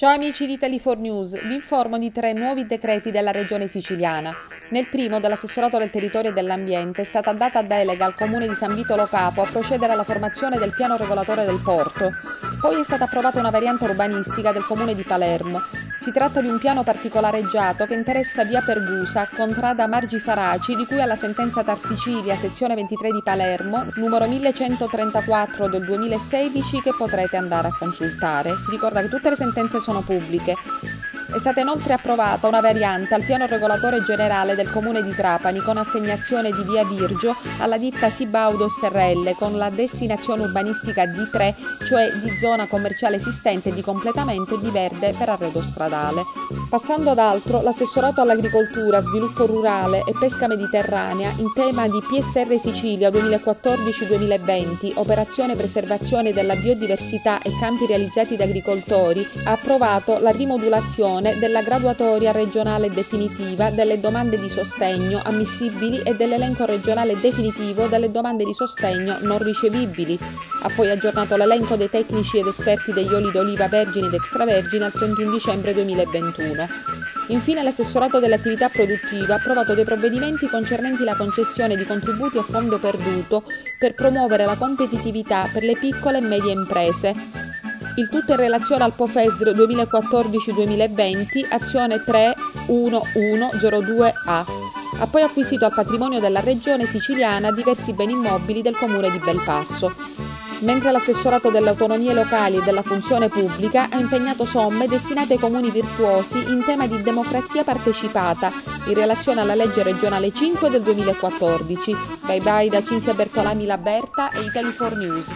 Ciao amici di Tele4 News, vi informo di tre nuovi decreti della regione siciliana. Nel primo, dell'assessorato del territorio e dell'ambiente, è stata data delega al comune di San Vito Lo Capo a procedere alla formazione del piano regolatore del porto. Poi è stata approvata una variante urbanistica del comune di Palermo. Si tratta di un piano particolareggiato che interessa via Pergusa, contrada Margi Faraci, di cui alla sentenza Tar Sicilia, sezione 23 di Palermo, numero 1134 del 2016, che potrete andare a consultare. Si ricorda che tutte le sentenze sono pubbliche. È stata inoltre approvata una variante al piano regolatore generale del comune di Trapani con assegnazione di via Virgio alla ditta Sibaudo SRL con la destinazione urbanistica D3, cioè di zona commerciale esistente di completamento di verde per arredo stradale. Passando ad altro, l'assessorato all'agricoltura, sviluppo rurale e pesca mediterranea in tema di PSR Sicilia 2014-2020, operazione preservazione della biodiversità e campi realizzati da agricoltori, ha approvato la rimodulazione della graduatoria regionale definitiva delle domande di sostegno ammissibili e dell'elenco regionale definitivo delle domande di sostegno non ricevibili. Ha poi aggiornato l'elenco dei tecnici ed esperti degli oli d'oliva vergini ed extravergini al 31 dicembre 2021. Infine l'assessorato dell'attività produttiva ha approvato dei provvedimenti concernenti la concessione di contributi a fondo perduto per promuovere la competitività per le piccole e medie imprese il tutto in relazione al POFESR 2014-2020, azione 31102A. Ha poi acquisito al patrimonio della regione siciliana diversi beni immobili del comune di Belpasso mentre l'assessorato delle autonomie locali e della funzione pubblica ha impegnato somme destinate ai comuni virtuosi in tema di democrazia partecipata in relazione alla legge regionale 5 del 2014. Bye bye da Cinzia Bertolami Laberta e Italy 4 News.